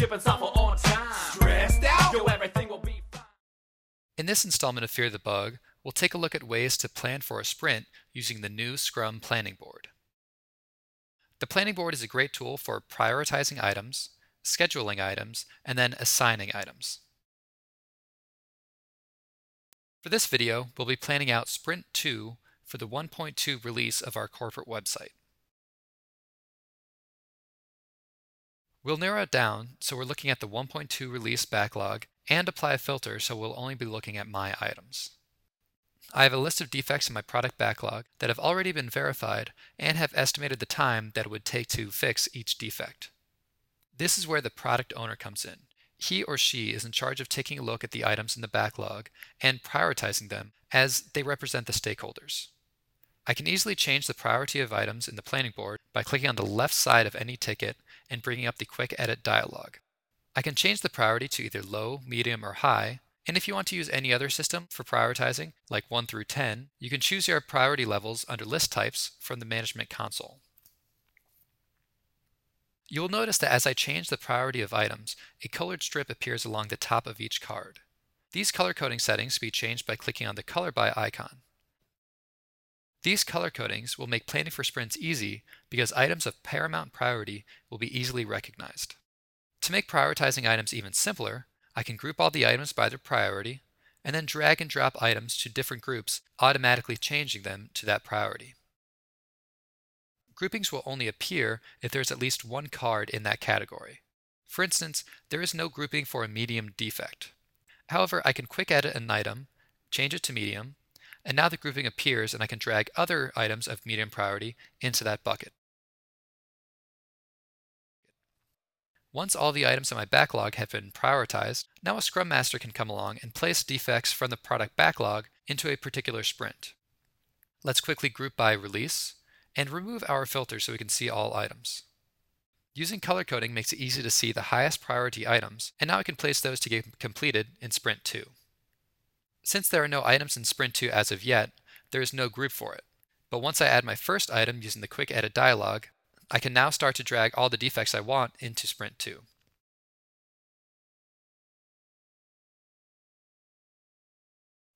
shipping software on time. Stressed out? Yo, everything will be fine. In this installment of Fear the Bug, we'll take a look at ways to plan for a sprint using the new Scrum Planning Board. The planning board is a great tool for prioritizing items, scheduling items, and then assigning items. For this video, we'll be planning out Sprint 2 for the 1.2 release of our corporate website. We'll narrow it down so we're looking at the 1.2 release backlog and apply a filter so we'll only be looking at my items. I have a list of defects in my product backlog that have already been verified and have estimated the time that it would take to fix each defect. This is where the product owner comes in. He or she is in charge of taking a look at the items in the backlog and prioritizing them as they represent the stakeholders. I can easily change the priority of items in the planning board by clicking on the left side of any ticket and bringing up the Quick Edit dialog. I can change the priority to either low, medium, or high, and if you want to use any other system for prioritizing, like 1 through 10, you can choose your priority levels under list types from the management console. You will notice that as I change the priority of items, a colored strip appears along the top of each card. These color coding settings can be changed by clicking on the color by icon. These color codings will make planning for sprints easy because items of paramount priority will be easily recognized. To make prioritizing items even simpler, I can group all the items by their priority and then drag and drop items to different groups, automatically changing them to that priority. Groupings will only appear if there's at least one card in that category. For instance, there is no grouping for a medium defect. However, I can quick edit an item, change it to medium, and now the grouping appears and I can drag other items of medium priority into that bucket. Once all the items in my backlog have been prioritized, now a Scrum Master can come along and place defects from the product backlog into a particular sprint. Let's quickly group by release and remove our filter so we can see all items. Using color coding makes it easy to see the highest priority items, and now I can place those to get completed in Sprint 2. Since there are no items in Sprint 2 as of yet, there is no group for it. But once I add my first item using the Quick Edit dialog, I can now start to drag all the defects I want into Sprint 2.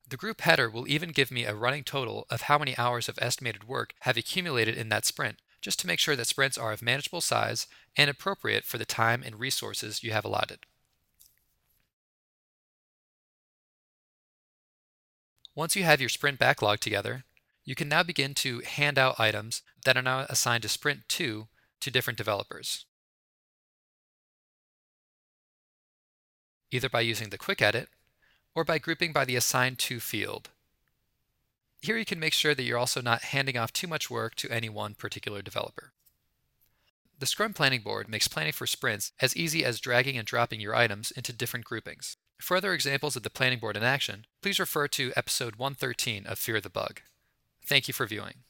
The group header will even give me a running total of how many hours of estimated work have accumulated in that sprint, just to make sure that sprints are of manageable size and appropriate for the time and resources you have allotted. Once you have your sprint backlog together, you can now begin to hand out items that are now assigned to Sprint 2 to different developers. Either by using the Quick Edit or by grouping by the assigned To field. Here you can make sure that you're also not handing off too much work to any one particular developer. The Scrum Planning Board makes planning for sprints as easy as dragging and dropping your items into different groupings. For other examples of the planning board in action, please refer to episode 113 of Fear the Bug. Thank you for viewing.